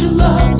your love.